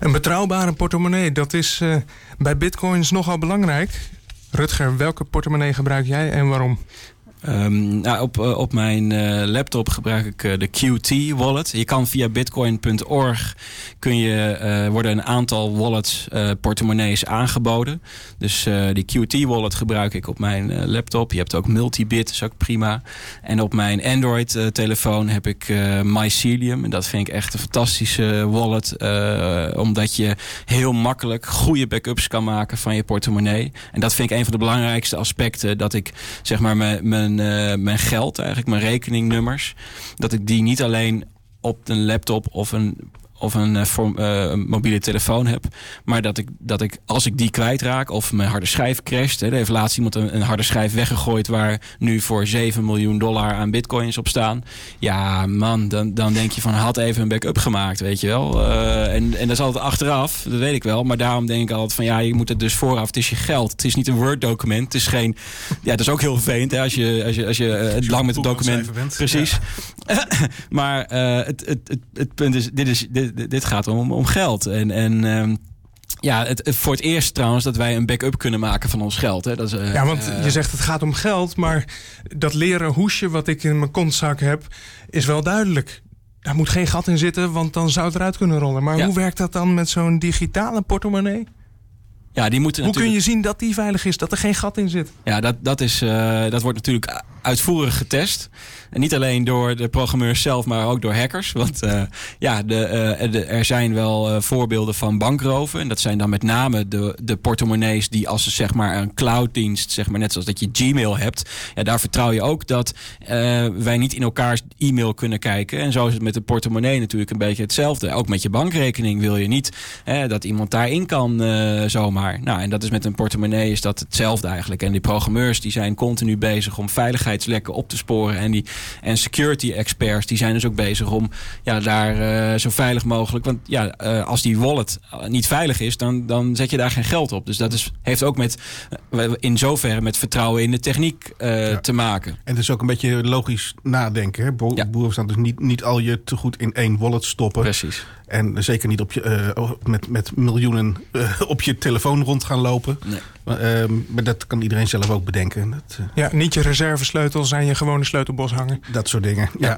Een betrouwbare portemonnee, dat is uh, bij bitcoins nogal belangrijk. Rutger, welke portemonnee gebruik jij en waarom? Um, nou, op, uh, op mijn uh, laptop gebruik ik uh, de QT wallet. Je kan via bitcoin.org kun je, worden een aantal wallets, portemonnees aangeboden. Dus die QT wallet gebruik ik op mijn laptop. Je hebt ook Multibit, is ook prima. En op mijn Android telefoon heb ik Mycelium. En dat vind ik echt een fantastische wallet. omdat je heel makkelijk goede backups kan maken van je portemonnee. En dat vind ik een van de belangrijkste aspecten. Dat ik zeg maar mijn mijn, uh, mijn geld, eigenlijk mijn rekeningnummers. Dat ik die niet alleen op een laptop of een of een uh, mobiele telefoon heb. Maar dat ik, dat ik, als ik die kwijtraak of mijn harde schijf crasht. Hè, er heeft laatst iemand een, een, harde schijf weggegooid waar nu voor 7 miljoen dollar aan bitcoins op staan. Ja, man, dan, dan denk je van had even een backup gemaakt, weet je wel. Uh, en, en dat is altijd achteraf, dat weet ik wel. Maar daarom denk ik altijd van ja, je moet het dus vooraf. Het is je geld. Het is niet een Word document. Het is geen. Ja, dat is ook heel vervelend hè, als je, als je, als je uh, lang met een document. Precies. Ja. maar het, het, het, het punt is, dit is. Dit, dit, gaat om, om geld. En, en um, ja, het, voor het eerst trouwens dat wij een backup kunnen maken van ons geld. Hè. Dat is, uh, ja, want uh, je zegt het gaat om geld, maar dat leren hoesje wat ik in mijn kontzak heb, is wel duidelijk. Daar moet geen gat in zitten, want dan zou het eruit kunnen rollen. Maar ja. hoe werkt dat dan met zo'n digitale portemonnee? Ja, die moeten Hoe kun je zien dat die veilig is, dat er geen gat in zit? Ja, dat, dat, is, uh, dat wordt natuurlijk uitvoerig getest. En niet alleen door de programmeurs zelf, maar ook door hackers. Want uh, ja, de, uh, de, er zijn wel uh, voorbeelden van bankroven. En dat zijn dan met name de, de portemonnees die als ze zeg maar een clouddienst, zeg maar net zoals dat je Gmail hebt. Ja, daar vertrouw je ook dat wij niet in elkaars e-mail kunnen kijken. En zo is het met de portemonnee natuurlijk een beetje hetzelfde. Ook met je bankrekening wil je niet dat iemand daarin kan zomaar. Nou, en dat is met een portemonnee is dat hetzelfde eigenlijk. En die programmeurs die zijn continu bezig om veiligheidslekken op te sporen. En die en security experts die zijn dus ook bezig om ja, daar uh, zo veilig mogelijk. Want ja, uh, als die wallet niet veilig is, dan, dan zet je daar geen geld op. Dus dat is, heeft ook met in zoverre met vertrouwen in de techniek uh, ja. te maken. En het is ook een beetje logisch nadenken. Hè? Bo ja. Boeren staan dus niet, niet al je te goed in één wallet stoppen. Precies. En zeker niet op je, uh, met, met miljoenen uh, op je telefoon rond gaan lopen. Nee. Maar, uh, maar, dat kan iedereen zelf ook bedenken. Dat, uh, ja, niet je reservesleutels zijn je gewone sleutelbos hangen. Dat soort dingen, ja.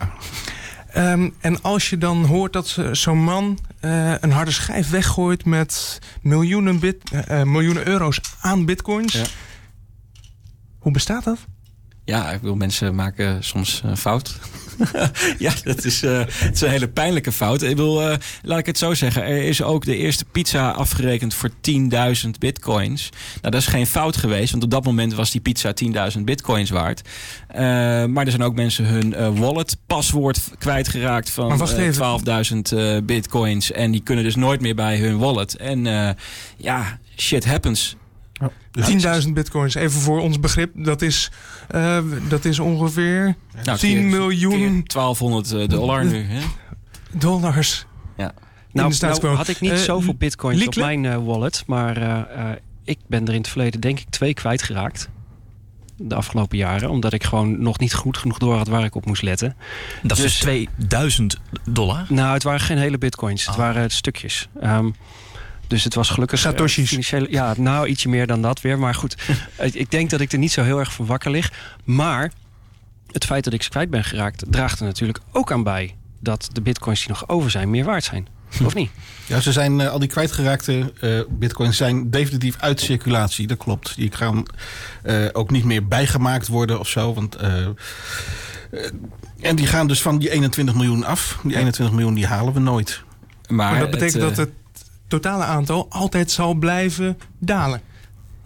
ja. Um, en als je dan hoort dat zo'n man uh, een harde schijf weggooit met miljoenen, bit, uh, miljoenen euro's aan bitcoins. Ja. Hoe bestaat dat? Ja, ik wil mensen maken soms een fout. ja, dat is, uh, het is een hele pijnlijke fout. Ik wil, uh, laat ik het zo zeggen. Er is ook de eerste pizza afgerekend voor 10.000 bitcoins. Nou, dat is geen fout geweest, want op dat moment was die pizza 10.000 bitcoins waard. Uh, maar er zijn ook mensen hun wallet paswoord kwijtgeraakt van 12.000 bitcoins. En die kunnen dus nooit meer bij hun wallet. En ja, shit happens. Dus 10.000 bitcoins, even voor ons begrip, dat is, uh, dat is ongeveer nou, 10 keer, miljoen. Keer 1200 dollar nu. Hè? Dollars. Ja. Nou, nou had ik niet uh, zoveel bitcoins Liekle? op mijn uh, wallet, maar ik ben er in het verleden denk ik twee kwijtgeraakt. De afgelopen jaren, omdat ik gewoon nog niet goed genoeg door had waar ik op moest letten. Dat is dus 2000 dollar? Nou, het waren geen hele bitcoins, het oh. waren stukjes. Um, dus het was gelukkig... Satoshi's. Financiële, ja, nou ietsje meer dan dat weer. Maar goed, ik denk dat ik er niet zo heel erg van wakker lig. Maar het feit dat ik ze kwijt ben geraakt... draagt er natuurlijk ook aan bij... dat de bitcoins die nog over zijn meer waard zijn. Of niet? Ja, ze zijn, uh, al die kwijtgeraakte uh, bitcoins zijn definitief uit circulatie. Dat klopt. Die gaan uh, ook niet meer bijgemaakt worden of zo. Want, en die gaan dus van die 21 miljoen af. Die 21 miljoen die halen we nooit. Maar, maar dat betekent het, dat het totale aantal altijd zal blijven dalen.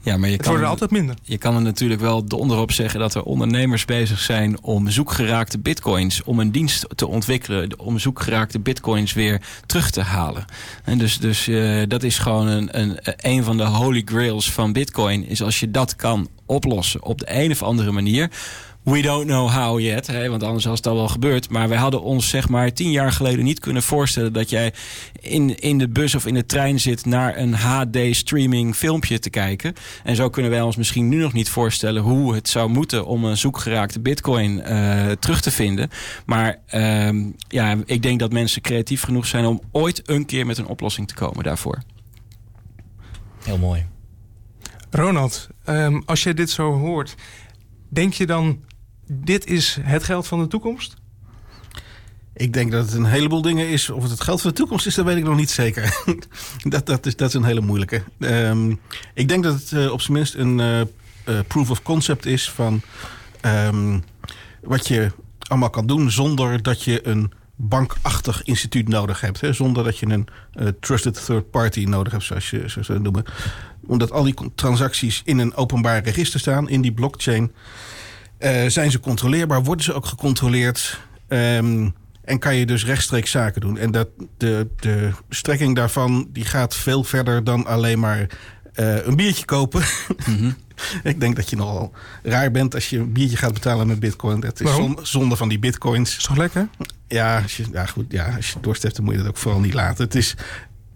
Ja, maar je het kan, worden altijd minder. Je kan er natuurlijk wel onderop zeggen dat er ondernemers bezig zijn om zoekgeraakte bitcoins, om een dienst te ontwikkelen, om zoekgeraakte bitcoins weer terug te halen. En dus dus uh, dat is gewoon een, een, een van de holy grails van bitcoin, is als je dat kan oplossen op de een of andere manier we don't know how yet. Hè, want anders was het al wel gebeurd. Maar wij hadden ons zeg maar tien jaar geleden niet kunnen voorstellen... dat jij in, in de bus of in de trein zit... naar een HD-streaming filmpje te kijken. En zo kunnen wij ons misschien nu nog niet voorstellen... hoe het zou moeten om een zoekgeraakte bitcoin uh, terug te vinden. Maar uh, ja, ik denk dat mensen creatief genoeg zijn... om ooit een keer met een oplossing te komen daarvoor. Heel mooi. Ronald, um, als je dit zo hoort... denk je dan dit is het geld van de toekomst? Ik denk dat het een heleboel dingen is. Of het het geld van de toekomst is, dat weet ik nog niet zeker. dat, dat, is, dat is een hele moeilijke. Um, ik denk dat het uh, op zijn minst een uh, uh, proof of concept is van um, wat je allemaal kan doen zonder dat je een bankachtig instituut nodig hebt. Hè? Zonder dat je een trusted third party nodig hebt, zoals je zo zou noemen. Omdat al die transacties in een openbaar register staan, in die blockchain. Uh, zijn ze controleerbaar? Worden ze ook gecontroleerd? Um, en kan je dus rechtstreeks zaken doen. En dat, de, de strekking daarvan die gaat veel verder dan alleen maar uh, een biertje kopen. Mm -hmm. Ik denk dat je nogal raar bent als je een biertje gaat betalen met bitcoin. Dat is zonde van die bitcoins. Is toch lekker? Ja, als je, ja, goed, ja, als je dorst hebt, dan moet je dat ook vooral niet laten. Het is,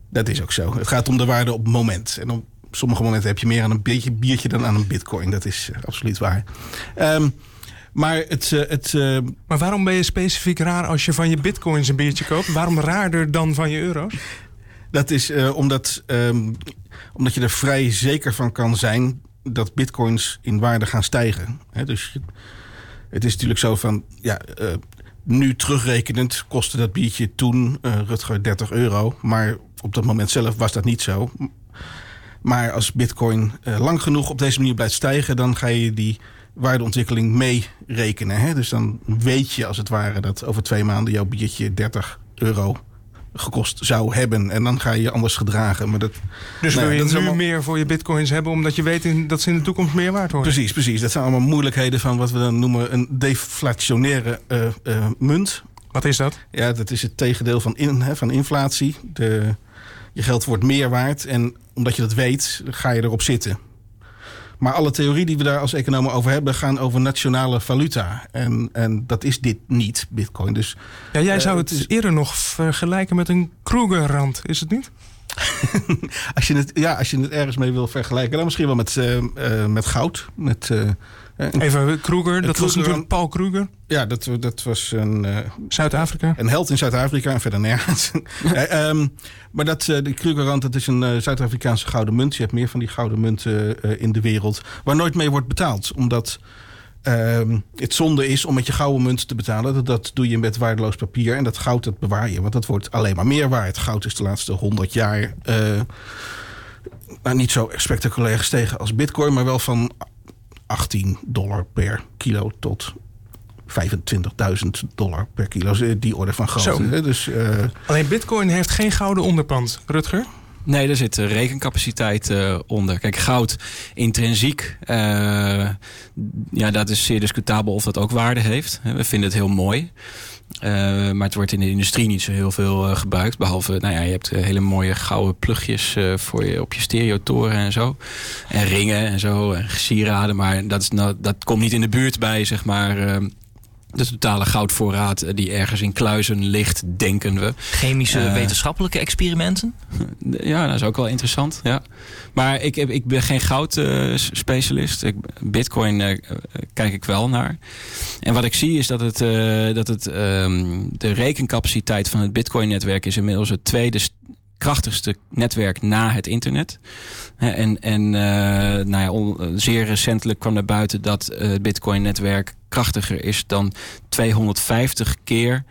dat is ook zo. Het gaat om de waarde op het moment. En op sommige momenten heb je meer aan een beetje biertje dan aan een bitcoin. Dat is uh, absoluut waar. Um, maar, het, uh, het, uh... maar waarom ben je specifiek raar als je van je bitcoins een biertje koopt? Waarom raarder dan van je euro's? Dat is uh, omdat, um, omdat je er vrij zeker van kan zijn dat bitcoins in waarde gaan stijgen. He, dus het is natuurlijk zo van, ja, nu terugrekenend kostte dat biertje toen, Rutger, 30 euro. Maar op dat moment zelf was dat niet zo. Maar als bitcoin lang genoeg op deze manier blijft stijgen, dan ga je die waardeontwikkeling meerekenen. Hè? Dus dan weet je als het ware dat over twee maanden jouw biertje 30 euro gekost zou hebben. En dan ga je je anders gedragen. Maar dat, dus nou, wil je nu allemaal... meer voor je bitcoins hebben... omdat je weet in, dat ze in de toekomst meer waard worden? Precies, precies. Dat zijn allemaal moeilijkheden van wat we dan noemen... een deflationaire uh, uh, munt. Wat is dat? Ja, dat is het tegendeel van, in, hè, van inflatie. De, je geld wordt meer waard. En omdat je dat weet, ga je erop zitten. Maar alle theorieën die we daar als economen over hebben, gaan over nationale valuta. En, en dat is dit niet, Bitcoin. Dus, ja, jij zou uh, het, eerder nog vergelijken met een Krugerrand, is het niet? als, je het, ja, als je het ergens mee wil vergelijken, dan misschien wel met, uh, uh, met goud. Met, Even Kruger, dat was natuurlijk Paul Kruger. Ja, dat, dat was een... Zuid-Afrika. Een held in Zuid-Afrika en verder nergens. um, maar dat, de Krugerrand, dat is een Zuid-Afrikaanse gouden munt. Je hebt meer van die gouden munten in de wereld. Waar nooit mee wordt betaald. Omdat um, het zonde is om met je gouden munt te betalen. Dat, dat doe je met waardeloos papier. En dat goud, dat bewaar je. Want dat wordt alleen maar meer waard. Goud is de laatste 100 jaar... Nou, niet zo spectaculair gestegen als bitcoin. Maar wel van 18 dollar per kilo tot 25.000 dollar per kilo. Die orde van grootte. Dus, uh... Alleen bitcoin heeft geen gouden onderpand, Rutger. Nee, er zit rekencapaciteit uh, onder. Kijk, goud intrinsiek, uh, ja, dat is zeer discutabel of dat ook waarde heeft. We vinden het heel mooi. Uh, maar het wordt in de industrie niet zo heel veel uh, gebruikt. Behalve, nou ja, je hebt uh, hele mooie gouden plugjes voor je, op je stereotoren en zo. En ringen en zo, en sieraden. Maar dat, is nou, dat komt niet in de buurt bij, zeg maar de totale goudvoorraad die ergens in kluizen ligt, denken we. Chemische uh, wetenschappelijke experimenten? Ja, dat is ook wel interessant. Ja. Maar ik, ik ben geen goudspecialist. Uh, Bitcoin uh, kijk ik wel naar. En wat ik zie is dat, het, dat het, um, de rekencapaciteit van het Bitcoin-netwerk is inmiddels het tweede krachtigste netwerk na het internet. En, en uh, nou ja, zeer recentelijk kwam naar buiten dat het Bitcoin-netwerk krachtiger is dan 250 keer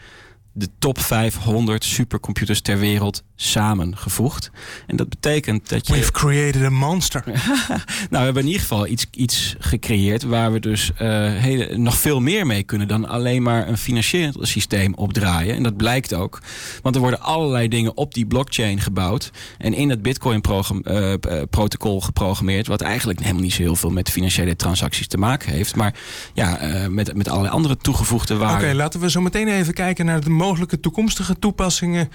de top 500 supercomputers ter wereld samengevoegd. En dat betekent dat je... We've created a monster. nou, we hebben in ieder geval iets, iets gecreëerd... waar we dus uh, hele, nog veel meer mee kunnen... dan alleen maar een financieel systeem opdraaien. En dat blijkt ook. Want er worden allerlei dingen op die blockchain gebouwd... en in het Bitcoin-protocol uh, geprogrammeerd... wat eigenlijk helemaal niet zo heel veel met financiële transacties te maken heeft. Maar ja, uh, met, met allerlei andere toegevoegde waarden. Oké, okay, laten we zo meteen even kijken naar de mogelijke toekomstige toepassingen